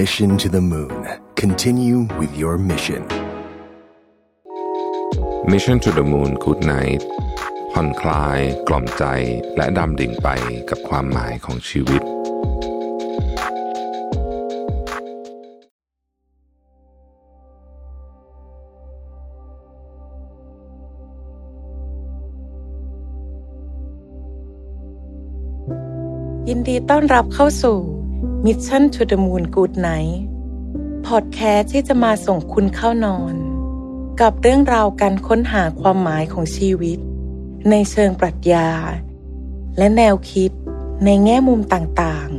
Mission to the Moon. Continue with your mission. Mission to the Moon Good Night ผ่อนคลาย กล่อมใจ และดำดิ่งไปกับความหมายของชีวิต ยินดีต้อนรับเข้าสู่ Mission to the Moon Good Night พอดแคสต์ที่จะมาส่งคุณเข้านอน กับเรื่องราวการค้นหาความหมายของชีวิต ในเชิงปรัชญา และแนวคิดในแง่มุมต่าง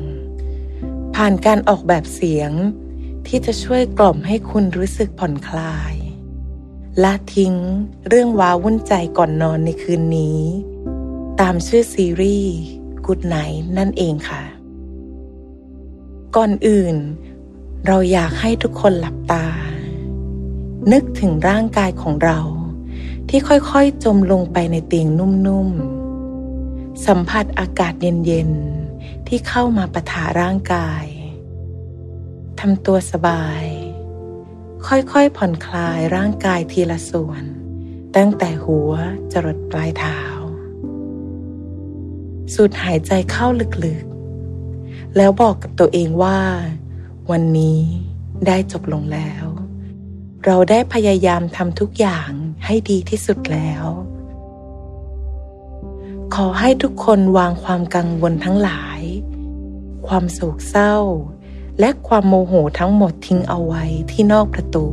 ๆ ผ่านการออกแบบเสียงที่จะช่วยกล่อมให้คุณรู้สึกผ่อนคลาย ละทิ้งเรื่องว้าวุ่นใจก่อนนอนในคืนนี้ ตามชื่อซีรีส์ Good Night นั่นเองค่ะ ก่อนอื่น เราอยากให้ทุกคนหลับตา นึกถึงร่างกายของเรา ที่ค่อยๆจมลงไปในเตียงนุ่มๆ สัมผัสอากาศเย็นๆ ที่เข้ามาปะทะร่างกายทำตัวสบาย ค่อยๆผ่อนคลายร่างกายทีละส่วน ตั้งแต่หัวจรดปลายเท้า สูดหายใจเข้าลึกๆ แล้วบอกกับตัวเองว่า วันนี้ได้จบลงแล้ว เราได้พยายามทำทุกอย่างให้ดีที่สุดแล้ว ขอให้ทุกคนวางความกังวลทั้งหลาย ความโศกเศร้า และความโมโหทั้งหมดทิ้งเอาไว้ที่นอกประตู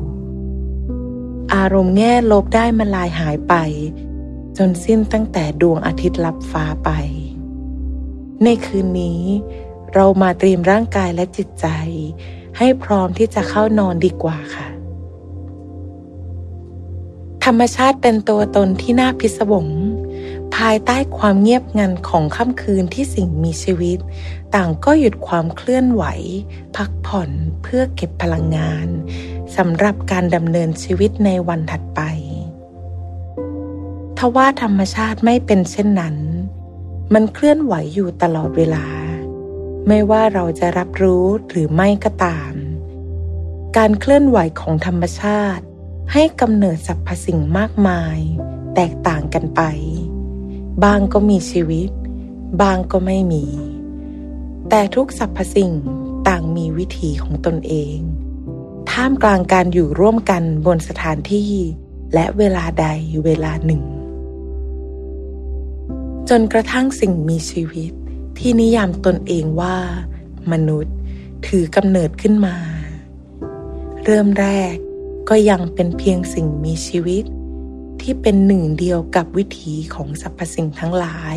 อารมณ์แง่ลบได้มาลายหายไป จนสิ้นตั้งแต่ดวงอาทิตย์ลับฟ้าไป ในคืนนี้ เรามาเตรียมร่างกายและจิตใจ ให้พร้อมที่จะเข้านอนดีกว่าค่ะ ธรรมชาติเป็นตัวตนที่น่าพิศวง ภายใต้ความเงียบงันของค่ำคืนที่สิ่งมีชีวิต ต่างก็หยุดความเคลื่อนไหว พักผ่อนเพื่อเก็บพลังงานสำหรับการดำเนินชีวิตในวันถัดไป ทว่าธรรมชาติไม่เป็นเช่นนั้น มันเคลื่อนไหวอยู่ตลอดเวลา ไม่ว่าเราจะรับรู้หรือไม่ก็ตาม การเคลื่อนไหวของธรรมชาติ ให้กำเนิดสรรพสิ่งมากมาย แตกต่างกันไป บางก็มีชีวิต บางก็ไม่มี แต่ทุกสรรพสิ่งต่างมีวิถีของตนเอง ท่ามกลางการอยู่ร่วมกันบนสถานที่ และเวลาใดเวลาหนึ่ง จนกระทั่งสิ่งมีชีวิต ที่นิยามตนเองว่า มนุษย์ถือกำเนิดขึ้นมา เริ่มแรกก็ยังเป็นเพียงสิ่งมีชีวิต ที่เป็นหนึ่งเดียวกับวิถีของสรรพสิ่งทั้งหลาย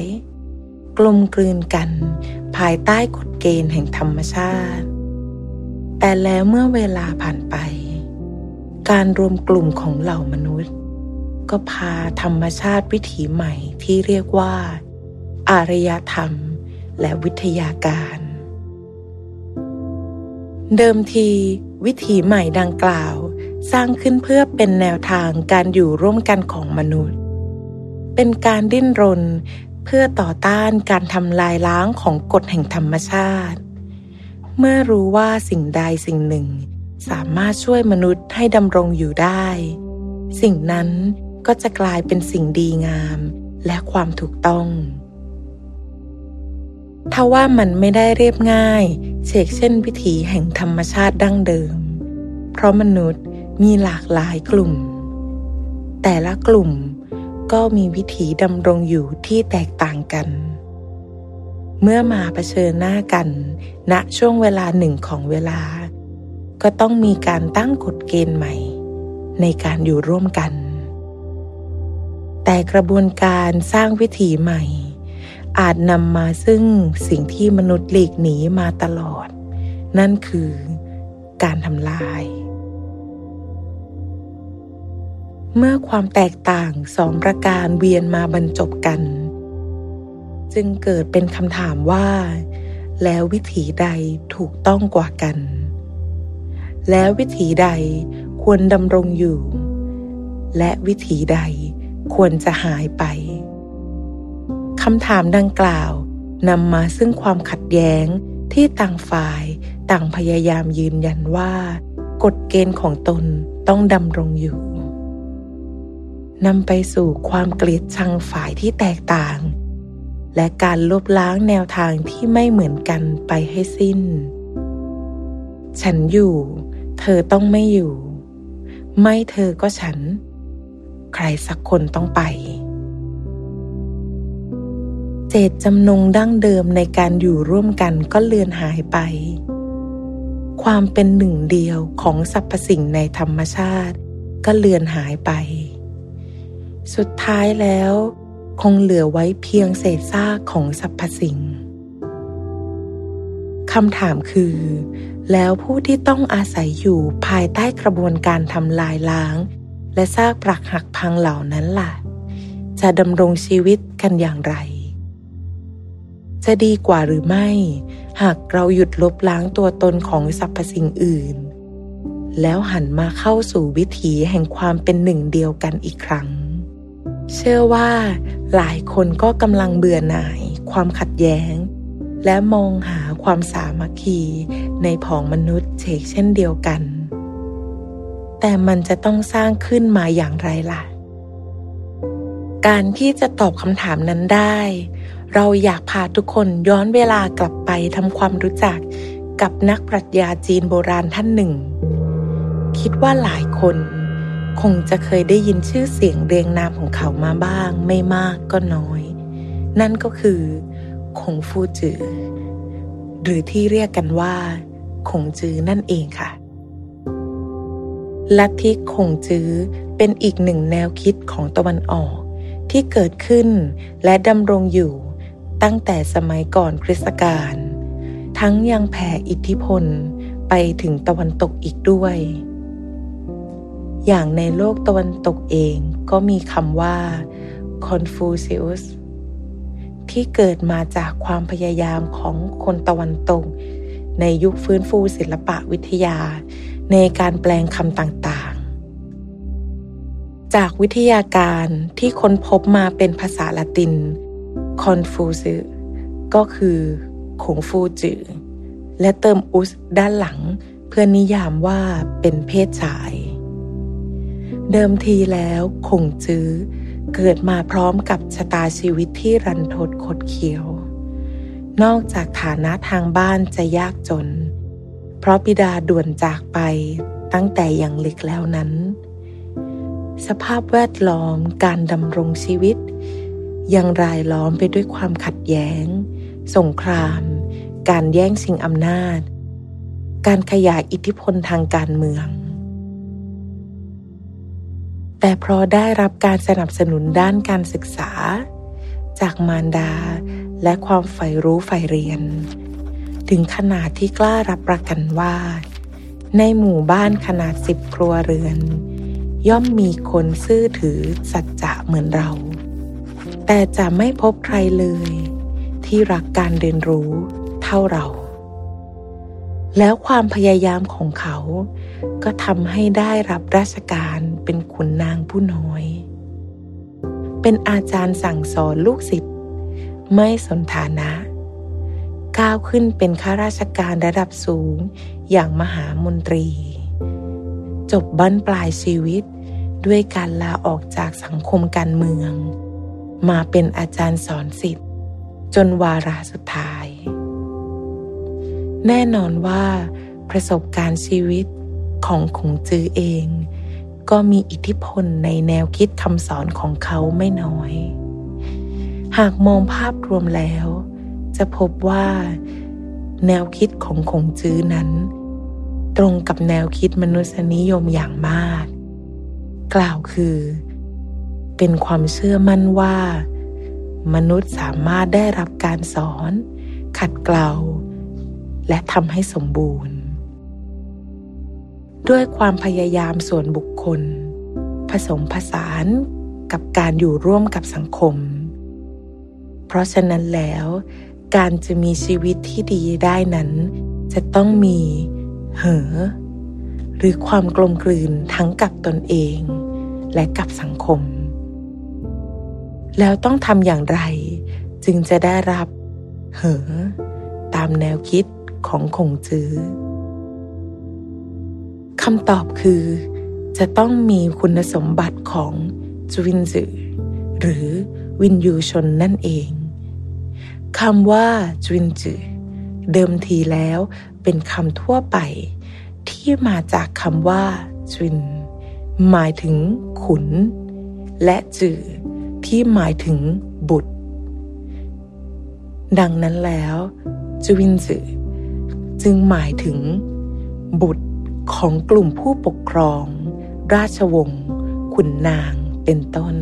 กลมกลืนกันภายใต้กฎเกณฑ์แห่งธรรมชาติ แต่แล้วเมื่อเวลาผ่านไป การรวมกลุ่มของเหล่ามนุษย์ ก็พาธรรมชาติวิถีใหม่ที่เรียกว่า อารยธรรม และวิทยาการ เดิมที วิถีใหม่ดังกล่าว สร้างขึ้นเพื่อเป็นแนวทางการอยู่ร่วมกันของมนุษย์ เป็นการดิ้นรนเพื่อต่อต้านการทำลายล้างของกฎแห่งธรรมชาติ เมื่อรู้ว่าสิ่งใดสิ่งหนึ่ง สามารถช่วยมนุษย์ให้ดำรงอยู่ได้ สิ่งนั้นก็จะกลายเป็นสิ่งดีงามและความถูกต้อง ทว่ามันไม่ได้เรียบง่ายเชกเช่นวิถีแห่งธรรมชาติดั้งเดิม เพราะมนุษย์มีหลากหลายกลุ่ม แต่ละกลุ่มก็มีวิถีดำรงอยู่ที่แตกต่างกัน เมื่อมาเผชิญหน้ากัน ณช่วงเวลาหนึ่งของเวลา ก็ต้องมีการตั้งกฎเกณฑ์ใหม่ ในการอยู่ร่วมกัน แต่กระบวนการสร้างวิถีใหม่ อาจนำมาซึ่งสิ่งที่มนุษย์หลีกหนีมาตลอด นั่นคือการทำลาย เมื่อความแตกต่างสองประการเวียนมาบรรจบกัน จึงเกิดเป็นคำถามว่า แล้ววิถีใดถูกต้องกว่ากัน แล้ววิถีใดควรดำรงอยู่ และวิถีใดควรจะหายไป คำถามดังกล่าวนำมาซึ่งความขัดแย้งที่ต่างฝ่ายต่างพยายามยืนยันว่า กฎเกณฑ์ของตนต้องดำรงอยู่นำไปสู่ความเกลียดชังฝ่ายที่แตกต่าง และการลบล้างแนวทางที่ไม่เหมือนกันไปให้สิ้น ฉันอยู่ เธอต้องไม่อยู่ ไม่เธอก็ฉัน ใครสักคนต้องไป จตจำนงดั้งเดิมในการอยู่ร่วมกันก็เลือนหายไป ความเป็นหนึ่งเดียวของสรรพสิ่งในธรรมชาติ ก็เลือนหายไป สุดท้ายแล้ว คงเหลือไว้เพียงเศษซากของสรรพสิ่งคำถามคือ แล้วผู้ที่ต้องอาศัยอยู่ภายใต้กระบวนการทำลายล้าง และซากปรักหักพังเหล่านั้นล่ะ จะดำรงชีวิตกันอย่างไร จะดีกว่าหรือไม่ หากเราหยุดลบล้างตัวตนของสรรพสิ่งอื่น แล้วหันมาเข้าสู่วิถีแห่งความเป็นหนึ่งเดียวกันอีกครั้ง เชื่อว่า หลายคนก็กำลังเบื่อหน่าย ความขัดแย้ง และมองหาความสามัคคีในผองมนุษย์เชกเช่นเดียวกัน แต่มันจะต้องสร้างขึ้นมาอย่างไรล่ะการที่จะตอบคำถามนั้นได้ เราอยากพาทุกคนย้อนเวลากลับไปทำความรู้จักกับนักปรัชญาจีนโบราณท่านหนึ่ง คิดว่าหลายคน คงจะเคยได้ยินชื่อเสียงเรียงนามของเขามาบ้าง ไม่มากก็น้อย นั่นก็คือคงฟูจือ หรือที่เรียกกันว่าคงจือนั่นเองค่ะ ลัทธิคงจื้อเป็นอีกหนึ่งแนวคิดของตะวันออกที่เกิดขึ้นและดำรงอยู่ ตั้งแต่สมัยก่อนคริสตกาลทั้งยังแผ่อิทธิพลไปถึงตะวันตกอีกด้วย อย่างในโลกตะวันตกเองก็มีคำว่า Confucius ที่เกิดมาจากความพยายามของคนตะวันตก ในยุคฟื้นฟูศิลปะวิทยา ในการแปลงคำต่างๆ จากวิทยาการที่ค้นพบมาเป็นภาษาละติน Confucius ก็คือขงฟูจือและเติมอุสด้านหลัง เพื่อนิยามว่าเป็นเพศชาย เดิมทีแล้วคงจื้อเกิดมาพร้อมกับชะตาชีวิตที่รันทดคดเคี้ยว นอกจากฐานะทางบ้านจะยากจน เพราะบิดาด่วนจากไปตั้งแต่อยังเล็กแล้วนั้น สภาพแวดล้อมการดำรงชีวิต ยังรายล้อมไปด้วยความขัดแย้ง สงคราม การแย่งชิงอำนาจ การขยายอิทธิพลทางการเมือง แต่เพราะได้รับการสนับสนุนด้านการศึกษา จากมารดาและความใฝ่รู้ใฝ่เรียน ถึงขนาดที่กล้ารับประกันว่า ในหมู่บ้านขนาดสิบครัวเรือน ย่อมมีคนซื่อถือสัจจะเหมือนเรา แต่จะไม่พบใครเลย ที่รักการเรียนรู้เท่าเรา แล้วความพยายามของเขา ก็ทำให้ได้รับราชการเป็นขุนนางผู้น้อย เป็นอาจารย์สั่งสอนลูกศิษย์ไม่สนฐานะ ก้าวขึ้นเป็นข้าราชการระดับสูงอย่างมหามนตรี จบบั้นปลายชีวิตด้วยการลาออกจากสังคมการเมือง มาเป็นอาจารย์สอนศิษย์จนวาระสุดท้าย แน่นอนว่า ประสบการณ์ชีวิตของขงจือเอง ก็มีอิทธิพลในแนวคิดคำสอนของเขาไม่น้อย หากมองภาพรวมแล้ว จะพบว่า แนวคิดของขงจื้อนั้น ตรงกับแนวคิดมนุษยนิยมอย่างมาก กล่าวคือ เป็นความเชื่อมั่นว่า มนุษย์สามารถได้รับการสอน ขัดเกลา และทำให้สมบูรณ์ ด้วยความพยายามส่วนบุคคล ผสมผสานกับการอยู่ร่วมกับสังคม เพราะฉะนั้นแล้วการจะมีชีวิตที่ดีได้นั้น จะต้องมีเหอ หรือความกลมกลืนทั้งกับตนเอง และกับสังคม แล้วต้องทำอย่างไร จึงจะได้รับ เหอ ตามแนวคิดของคงจื้อคำตอบคือ จะต้องมีคุณสมบัติของจวินจือหรือวินยูชนนั่นเองคำว่าจวินจือเดิมทีแล้วเป็นคำทั่วไป ที่มาจากคำว่าจวินหมายถึงขุน และจือ ที่หมายถึงบุตร ดังนั้นแล้วจวินจือจึงหมายถึง บุตรของกลุ่มผู้ปกครอง ราชวงศ์ขุนนางเป็นต้น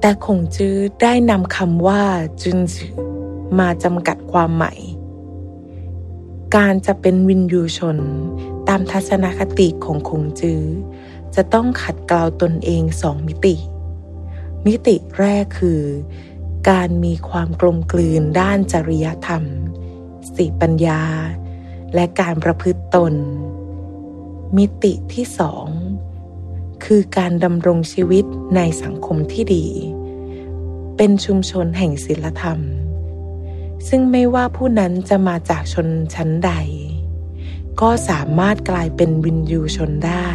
แต่คงจื้อได้นำคำว่าจุนจือมาจำกัดความหมายการจะเป็นวินยูชนตามทัศนคติของคงจื้อ จะต้องขัดเกลาตนเองสองมิติ มิติแรกคือ การมีความกลมกลืนด้านจริยธรรม สติปัญญา และการประพฤติตน มิติที่สองคือการดำรงชีวิตในสังคมที่ดี เป็นชุมชนแห่งศิลธรรม ซึ่งไม่ว่าผู้นั้นจะมาจากชนชั้นใด ก็สามารถกลายเป็นวินยูชนได้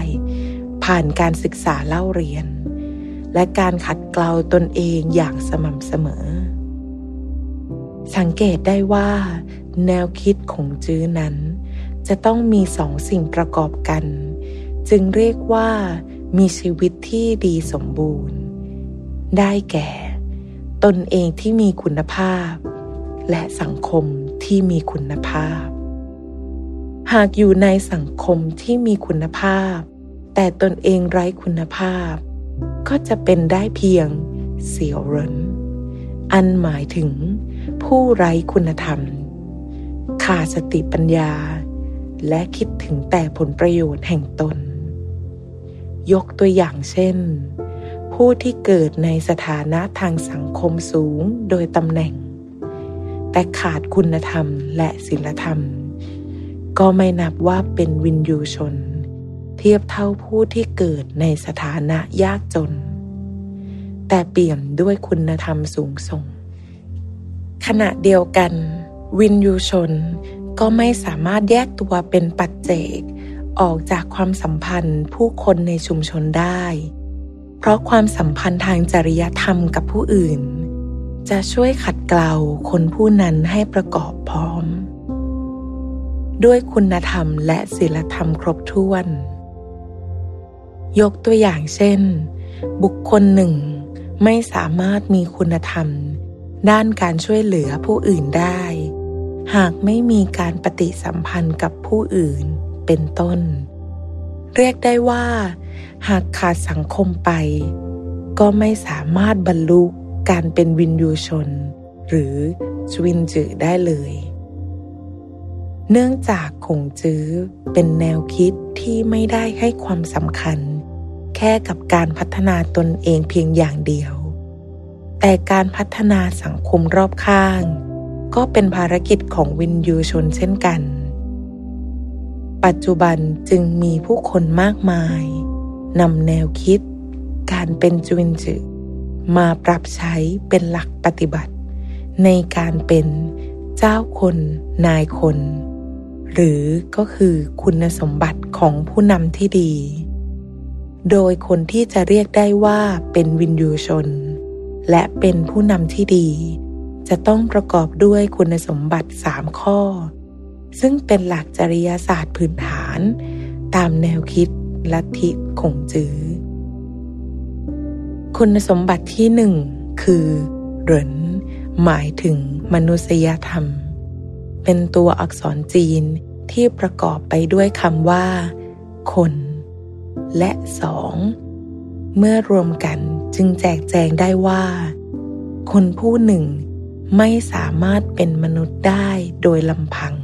ผ่านการศึกษาเล่าเรียน และการขัดเกลาตนเองอย่างสม่ำเสมอ สังเกตได้ว่า แนวคิดของจื้อนั้น จะต้องมีสองสิ่งประกอบกัน จึงเรียกว่ามีชีวิตที่ดีสมบูรณ์ ได้แก่ ตนเองที่มีคุณภาพ และสังคมที่มีคุณภาพ หากอยู่ในสังคมที่มีคุณภาพ แต่ตนเองไร้คุณภาพ ก็จะเป็นได้เพียงเสียวเรินอันหมายถึงผู้ไร้คุณธรรม ขาดสติปัญญา และคิดถึงแต่ผลประโยชน์แห่งตน ยกตัวอย่างเช่น ผู้ที่เกิดในสถานะทางสังคมสูงโดยตำแหน่ง แต่ขาดคุณธรรมและศีลธรรม ก็ไม่นับว่าเป็นวินยูชน เทียบเท่าผู้ที่เกิดในสถานะยากจน แต่เปี่ยมด้วยคุณธรรมสูงส่ง ขณะเดียวกัน วินยูชนก็ไม่สามารถแยกตัวเป็นปัจเจก ออกจากความสัมพันธ์ผู้คนในชุมชนได้ เพราะความสัมพันธ์ทางจริยธรรมกับผู้อื่น จะช่วยขัดเกลาคนผู้นั้นให้ประกอบพร้อม ด้วยคุณธรรมและศีลธรรมครบถ้วน ยกตัวอย่างเช่น บุคคลหนึ่ง ไม่สามารถมีคุณธรรม ด้านการช่วยเหลือผู้อื่นได้ หากไม่มีการปฏิสัมพันธ์กับผู้อื่นเป็นต้น เรียกได้ว่า หากขาดสังคมไป ก็ไม่สามารถบรรลุการเป็นวินยูชน หรือชวินจือได้เลย เนื่องจากคงจื้อเป็นแนวคิดที่ไม่ได้ให้ความสำคัญ แค่กับการพัฒนาตนเองเพียงอย่างเดียว แต่การพัฒนาสังคมรอบข้าง ก็เป็นภารกิจของวินยูชนเช่นกัน ปัจจุบันจึงมีผู้คนมากมายนำแนวคิด การเป็นจวินจือมาปรับใช้เป็นหลักปฏิบัติ ในการเป็นเจ้าคนนายคน หรือก็คือคุณสมบัติของผู้นำที่ดี โดยคนที่จะเรียกได้ว่าเป็นวินยูชน และเป็นผู้นำที่ดี จะต้องประกอบด้วยคุณสมบัติสามข้อ ซึ่งเป็นหลักจริยศาสตร์พื้นฐาน ตามแนวคิดลัทธิขงจื้อคุณสมบัติที่หนึ่งคือเหรินหมายถึงมนุษยธรรม เป็นตัวอักษรจีนที่ประกอบไปด้วยคำว่า คน และสองเมื่อรวมกันจึงแจกแจงได้ว่า คนผู้หนึ่งไม่สามารถเป็นมนุษย์ได้โดยลำพัง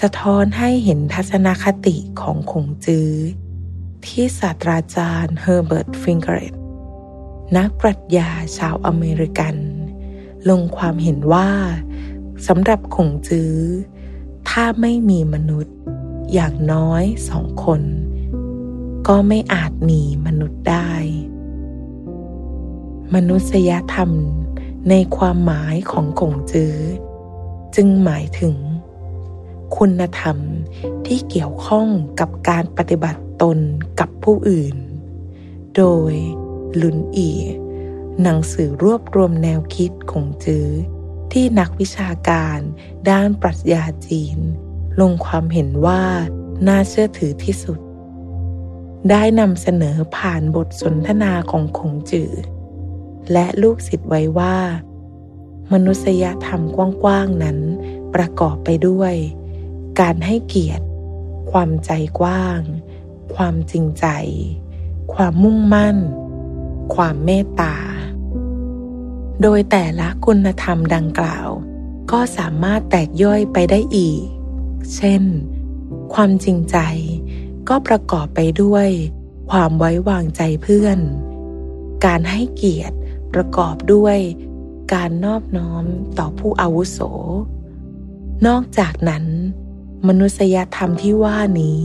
สะท้อนให้เห็นทัศนคติของคงจื้อ ที่ศาสตราจารย์เฮอร์เบิร์ตฟิงเกรตนักปรัชญาชาวอเมริกัน ลงความเห็นว่าสำหรับคงจื้อ ถ้าไม่มีมนุษย์ อย่างน้อยสองคน ก็ไม่อาจมีมนุษย์ได้ มนุษยธรรมในความหมายของคงจื้อ จึงหมายถึง คุณธรรมที่เกี่ยวข้องกับการปฏิบัติตนกับผู้อื่น โดยลุนอีหนังสือรวบรวมแนวคิดของจื้อ ที่นักวิชาการด้านปรัชญาจีน ลงความเห็นว่าน่าเชื่อถือที่สุด ได้นำเสนอผ่านบทสนทนาของคงจือ และลูกศิษย์ไว้ว่า มนุษยธรรมกว้างๆนั้นประกอบไปด้วย การให้เกียรติ ความใจกว้าง ความจริงใจ ความมุ่งมั่น ความเมตตา โดยแต่ละคุณธรรมดังกล่าว ก็สามารถแตกย่อยไปได้อีก เช่น ความจริงใจ ก็ประกอบไปด้วย ความไว้วางใจเพื่อน การให้เกียรติประกอบด้วย การนอบน้อมต่อผู้อาวุโส นอกจากนั้น มนุษยธรรมที่ว่านี้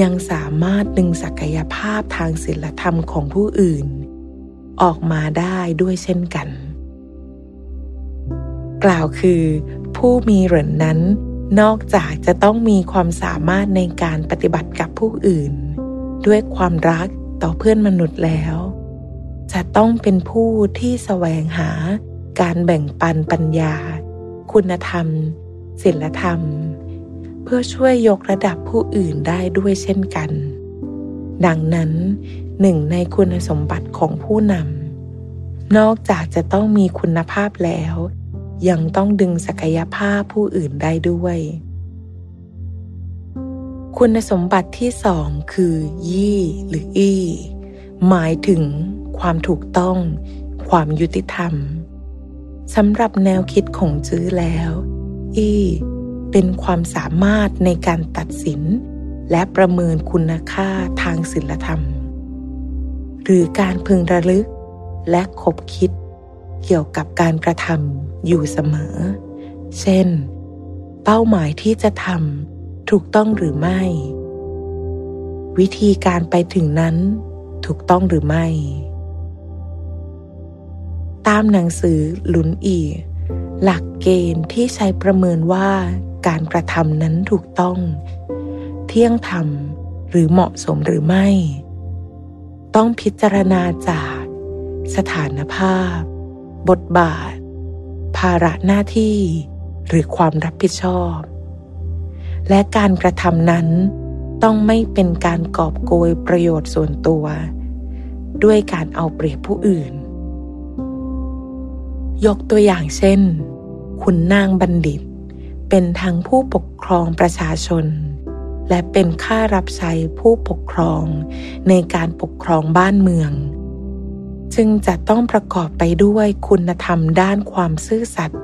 ยังสามารถดึงศักยภาพทางศิลธรรมของผู้อื่น ออกมาได้ด้วยเช่นกัน กล่าวคือ ผู้มีเหรินนั้น นอกจากจะต้องมีความสามารถในการปฏิบัติกับผู้อื่น ด้วยความรักต่อเพื่อนมนุษย์แล้ว จะต้องเป็นผู้ที่แสวงหาการแบ่งปันปัญญา คุณธรรมศีลธรรม เพื่อช่วยยกระดับผู้อื่นได้ด้วยเช่นกัน ดังนั้นหนึ่งในคุณสมบัติของผู้นำนอกจากจะต้องมีคุณภาพแล้ว ยังต้องดึงศักยภาพผู้อื่นได้ด้วย คุณสมบัติที่สองคือ ยี่หรืออี้ หมายถึงความถูกต้อง ความยุติธรรมสำหรับแนวคิดของจื้อแล้ว อีเป็นความสามารถในการตัดสิน และประเมินคุณค่าทางศิลธรรม หรือการพึงระลึกและคบคิดเกี่ยวกับการกระทำ อยู่เสมอ เช่น เป้าหมายที่จะทำถูกต้องหรือไม่ วิธีการไปถึงนั้นถูกต้องหรือไม่ ตามหนังสือหลุนอี หลักเกณฑ์ที่ใช้ประเมินว่าการกระทำนั้นถูกต้อง เที่ยงธรรมหรือเหมาะสมหรือไม่ ต้องพิจารณาจาก สถานภาพ บทบาทาระหน้าที่ หรือความรับผิดชอบ และการกระทำนั้นต้องไม่เป็นการกอบโกยประโยชน์ส่วนตัว ด้วยการเอาเปรียบผู้อื่น ยกตัวอย่างเช่น คุณนางบัณฑิต เป็นทั้งผู้ปกครองประชาชน และเป็นข้ารับใช้ผู้ปกครองในการปกครองบ้านเมือง จึงจะต้องประกอบไปด้วยคุณธรรมด้านความซื่อสัตย์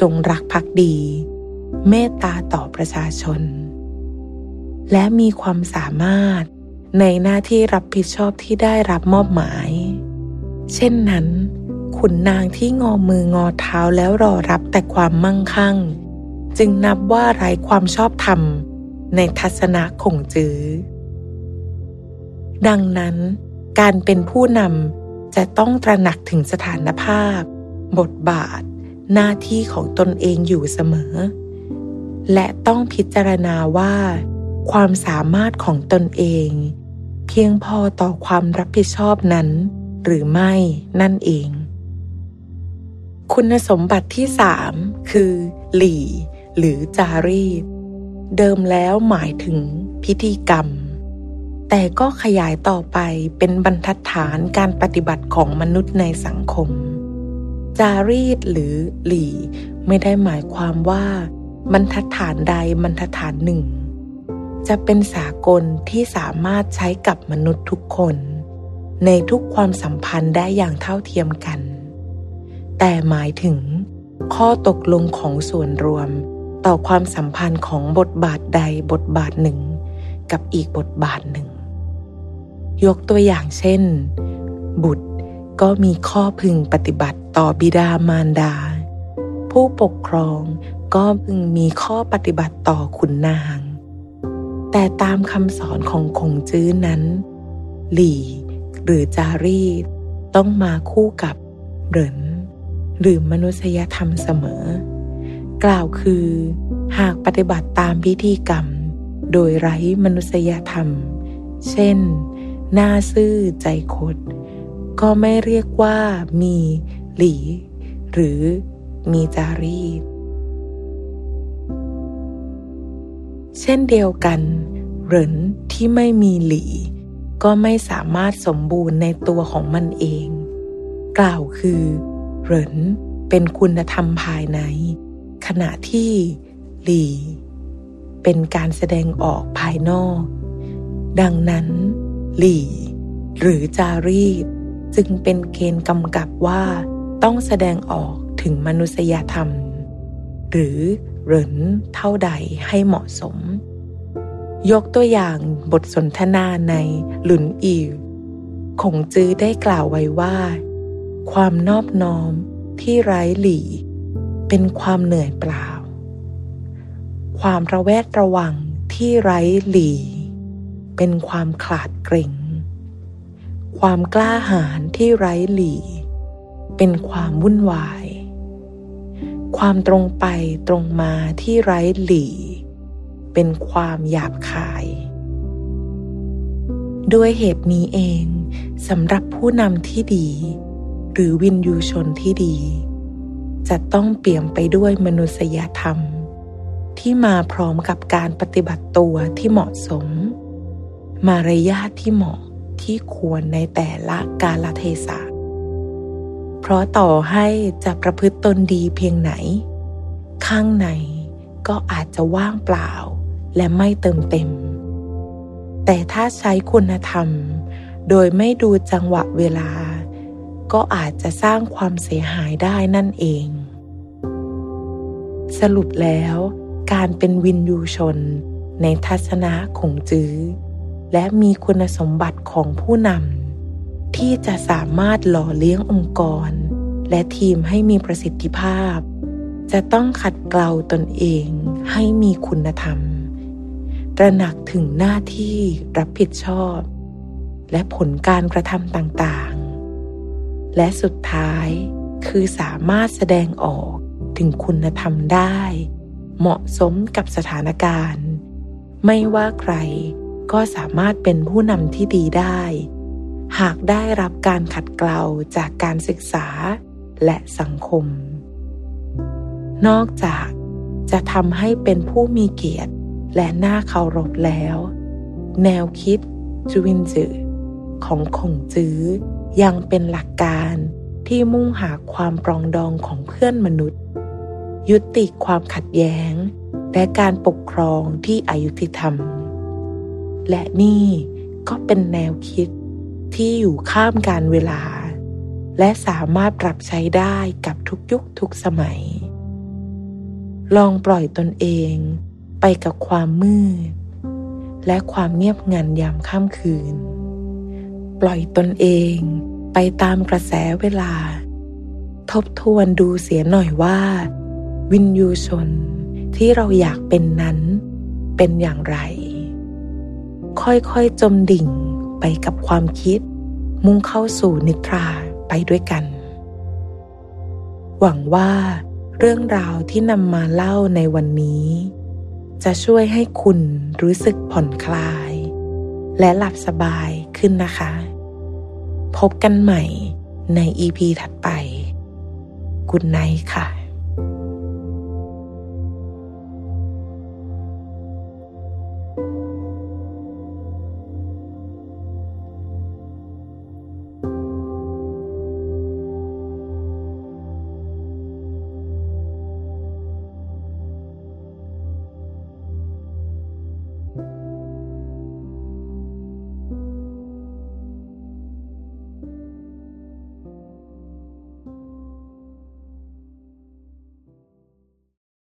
จงรักภักดี เมตตาต่อประชาชน และมีความสามารถในหน้าที่รับผิดชอบที่ได้รับมอบหมาย เช่นนั้น ขุนนางที่งอมืองอเท้าแล้วรอรับแต่ความมั่งคั่ง จึงนับว่าไร้ความชอบธรรมในทัศนะข่งจื้อ ดังนั้น การเป็นผู้นำ จะต้องตระหนักถึงสถานภาพ บทบาท หน้าที่ของตนเองอยู่เสมอ และต้องพิจารณาว่า ความสามารถของตนเอง เพียงพอต่อความรับผิดชอบนั้น หรือไม่นั่นเอง คุณสมบัติที่สามคือ หลี่ หรือจารีต เดิมแล้วหมายถึงพิธีกรรม แต่ก็ขยายต่อไปเป็นบรรทัดฐานการปฏิบัติของมนุษย์ในสังคม จารีตหรือหลี่ไม่ได้หมายความว่า บรรทัดฐานใดบรรทัดฐานหนึ่ง จะเป็นสากลที่สามารถใช้กับมนุษย์ทุกคน ในทุกความสัมพันธ์ได้อย่างเท่าเทียมกัน แต่หมายถึง ข้อตกลงของส่วนรวมต่อความสัมพันธ์ของบทบาทใดบทบาทหนึ่ง กับอีกบทบาทหนึ่ง ยกตัวอย่างเช่น บุตรก็มีข้อพึงปฏิบัติต่อบิดามารดา ผู้ปกครองก็พึงมีข้อปฏิบัติต่อขุนนาง แต่ตามคำสอนของคงจื้อนั้น หลี่ หรือจารีตต้องมาคู่กับเหรินหรือมนุษยธรรมเสมอ กล่าวคือ หากปฏิบัติตามพิธีกรรม โดยไร้มนุษยธรรม เช่น หน้าซื่อใจคด ก็ไม่เรียกว่ามีหลี หรือมีจารีต เช่นเดียวกัน เหรินที่ไม่มีหลี ก็ไม่สามารถสมบูรณ์ในตัวของมันเอง กล่าวคือ เหรินเป็นคุณธรรมภายใน ขณะที่หลี เป็นการแสดงออกภายนอก ดังนั้น หลีหรือจารีต จึงเป็นเกณฑ์กำกับว่าต้องแสดงออกถึงมนุษยธรรม หรือเหรินเท่าใดให้เหมาะสม ยกตัวอย่างบทสนทนาในหลุนอิวคงจื้อได้กล่าวไว้ว่า ความนอบน้อมที่ไร้หลีเป็นความเหนื่อยเปล่า ความระแวดระวังที่ไร้หลี เป็นความขลาดเกร็งความกล้าหาญที่ไร้หลีเป็นความวุ่นวาย ความตรงไปตรงมาที่ไร้หลีเป็นความหยาบคาย ด้วยเหตุนี้เองสำหรับผู้นำที่ดี หรือวินยูชนที่ดี จะต้องเปี่ยมไปด้วยมนุษยธรรม ที่มาพร้อมกับการปฏิบัติตัวที่เหมาะสม มารยาทที่เหมาะที่ควรในแต่ละกาลเทศะ เพราะต่อให้จะประพฤติตนดีเพียงไหน ข้างในก็อาจจะว่างเปล่าและไม่เติมเต็ม แต่ถ้าใช้คุณธรรม โดยไม่ดูจังหวะเวลา ก็อาจจะสร้างความเสียหายได้นั่นเอง สรุปแล้ว การเป็นวินยูชนในทัศนะของจื้อ และมีคุณสมบัติของผู้นำที่จะสามารถหล่อเลี้ยงองค์กร และทีมให้มีประสิทธิภาพ จะต้องขัดเกลาตนเองให้มีคุณธรรม ตระหนักถึงหน้าที่รับผิดชอบ และผลการกระทำต่างๆ และสุดท้ายคือสามารถแสดงออกถึงคุณธรรมได้ เหมาะสมกับสถานการณ์ ไม่ว่าใคร ก็สามารถเป็นผู้นำที่ดีได้ หากได้รับการขัดเกลาจากการศึกษาและสังคม นอกจากจะทำให้เป็นผู้มีเกียรติและน่าเคารพแล้ว แนวคิดจูวินจือของคงจื้อยังเป็นหลักการที่มุ่งหาความปรองดองของเพื่อนมนุษย์ ยุติความขัดแย้ง และการปกครองที่อายุติธรรม และนี่ก็เป็นแนวคิดที่อยู่ข้ามการเวลา และสามารถปรับใช้ได้กับทุกยุคทุกสมัย ลองปล่อยตนเองไปกับความมืด และความเงียบงันยามค่ำคืน ปล่อยตนเองไปตามกระแสเวลา ทบทวนดูเสียหน่อยว่า วินยูชนที่เราอยากเป็นนั้นเป็นอย่างไร ค่อยๆจมดิ่งไปกับความคิด มุ่งเข้าสู่นิทราไปด้วยกัน หวังว่าเรื่องราวที่นำมาเล่าในวันนี้ จะช่วยให้คุณรู้สึกผ่อนคลาย และหลับสบายขึ้นนะคะ พบกันใหม่ใน EP ถัดไป กุณไนค่ะ